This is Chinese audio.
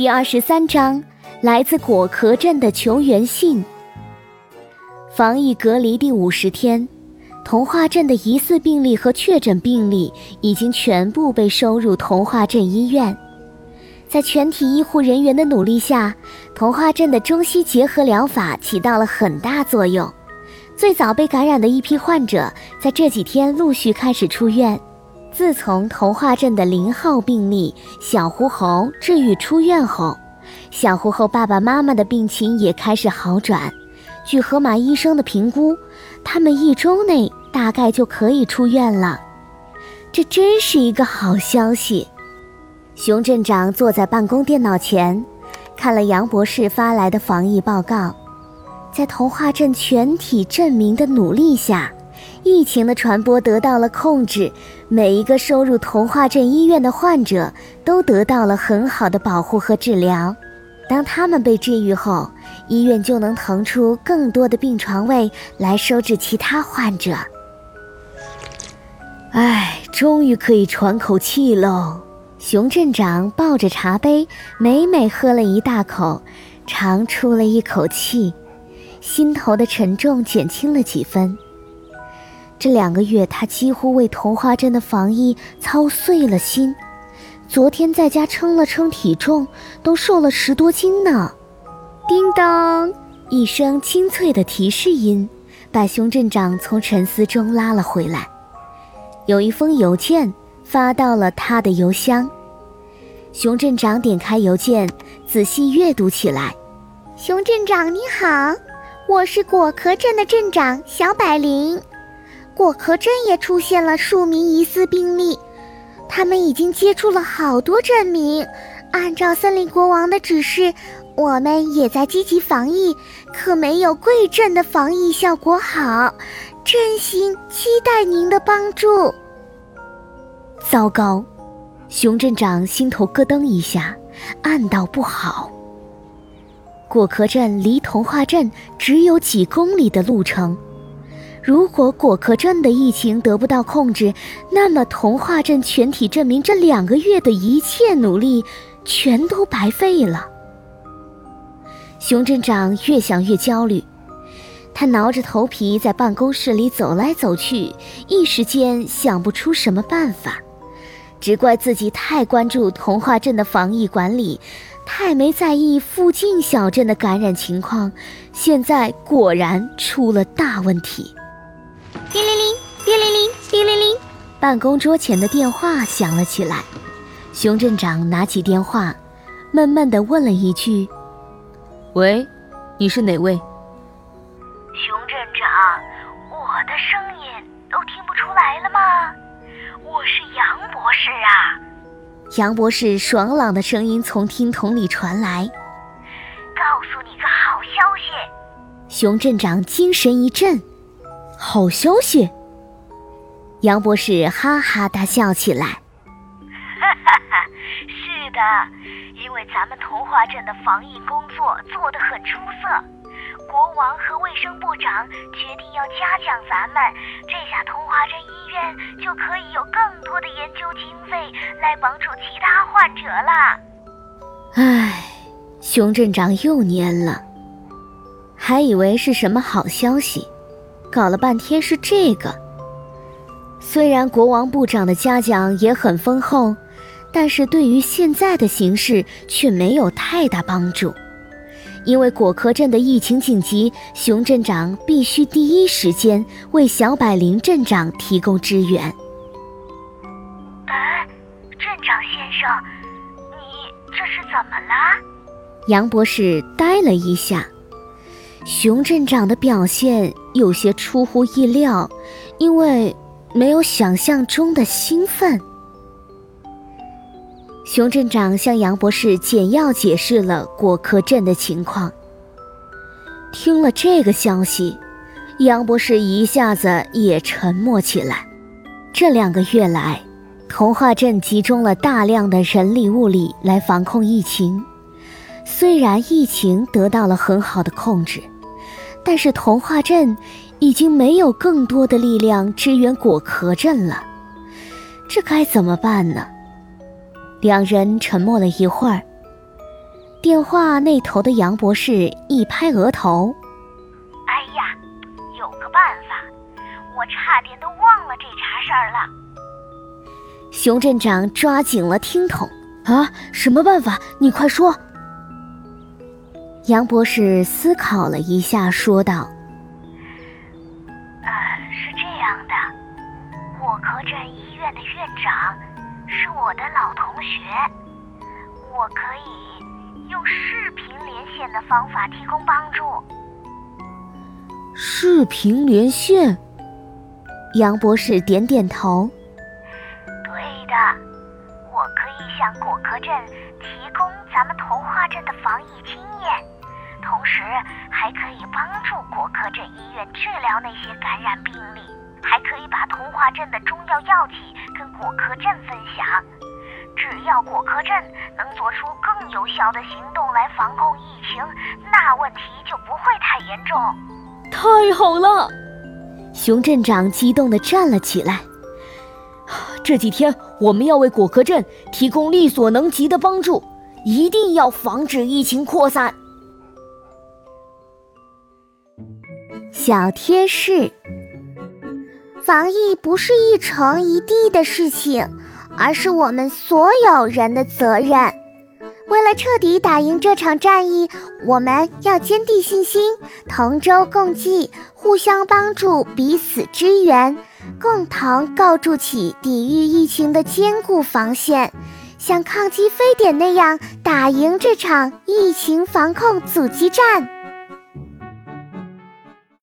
第二十三章，来自果壳镇的求援信。防疫隔离第五十天，童话镇的疑似病例和确诊病例已经全部被收入童话镇医院。在全体医护人员的努力下，童话镇的中西结合疗法起到了很大作用。最早被感染的一批患者，在这几天陆续开始出院。自从童话镇的零号病例小狐猴治愈出院后，小狐猴爸爸妈妈的病情也开始好转。据河马医生的评估，他们一周内大概就可以出院了。这真是一个好消息。熊镇长坐在办公电脑前，看了杨博士发来的防疫报告。在童话镇全体镇民的努力下。疫情的传播得到了控制，每一个收入童话镇医院的患者都得到了很好的保护和治疗。当他们被治愈后，医院就能腾出更多的病床位来收治其他患者。唉，终于可以喘口气喽！熊镇长抱着茶杯，美美喝了一大口，长出了一口气，心头的沉重减轻了几分。这两个月，他几乎为童话镇的防疫操碎了心。昨天在家称了称体重，都瘦了十多斤呢。叮当，一声清脆的提示音，把熊镇长从沉思中拉了回来。有一封邮件发到了他的邮箱。熊镇长点开邮件，仔细阅读起来。熊镇长你好，我是果壳镇的镇长小百灵。果壳镇也出现了数名疑似病例，他们已经接触了好多镇民。按照森林国王的指示，我们也在积极防疫，可没有贵镇的防疫效果好。真心期待您的帮助。糟糕，熊镇长心头咯噔一下，暗道不好。果壳镇离童话镇只有几公里的路程。如果果壳镇的疫情得不到控制，那么童话镇全体镇民这两个月的一切努力全都白费了。熊镇长越想越焦虑，他挠着头皮在办公室里走来走去，一时间想不出什么办法，只怪自己太关注童话镇的防疫管理，太没在意附近小镇的感染情况，现在果然出了大问题。办公桌前的电话响了起来。熊镇长拿起电话，闷闷地问了一句：“喂，你是哪位？”熊镇长，我的声音都听不出来了吗？我是杨博士啊。杨博士爽朗的声音从听筒里传来：“告诉你个好消息。”熊镇长精神一振。好消息！杨博士哈哈大笑起来。哈哈哈，是的，因为咱们童话镇的防疫工作做得很出色，国王和卫生部长决定要嘉奖咱们，这下童话镇医院就可以有更多的研究经费来帮助其他患者了。唉，熊镇长又蔫了，还以为是什么好消息。搞了半天是这个。虽然国王部长的嘉奖也很丰厚，但是对于现在的形势却没有太大帮助。因为果壳镇的疫情紧急，熊镇长必须第一时间为小百灵镇长提供支援。哎，镇长先生，你这是怎么了？杨博士呆了一下。熊镇长的表现有些出乎意料，因为没有想象中的兴奋。熊镇长向杨博士简要解释了果壳镇的情况。听了这个消息，杨博士一下子也沉默起来。这两个月来，童话镇集中了大量的人力物力来防控疫情。虽然疫情得到了很好的控制，但是童话镇已经没有更多的力量支援果壳镇了，这该怎么办呢？两人沉默了一会儿。电话那头的杨博士一拍额头：“哎呀，有个办法，我差点都忘了这茬事儿了。”熊镇长抓紧了听筒：“啊，什么办法？你快说。”杨博士思考了一下，说道：“长是我的老同学，我可以用视频连线的方法提供帮助。”视频连线？杨博士点点头：“对的，我可以向果壳镇提供咱们童话镇的防疫经验。”同时还可以帮助果壳镇医院治疗那些感染病例，还可以把童话镇的中药药剂跟果壳镇分享。只要果壳镇能做出更有效的行动来防控疫情，那问题就不会太严重。太好了！熊镇长激动地站了起来。这几天我们要为果壳镇提供力所能及的帮助，一定要防止疫情扩散。小贴士：防疫不是一城一地的事情，而是我们所有人的责任。为了彻底打赢这场战役，我们要坚定信心，同舟共济，互相帮助，彼此支援，共同构筑起抵御疫情的坚固防线，像抗击非典那样打赢这场疫情防控阻击战。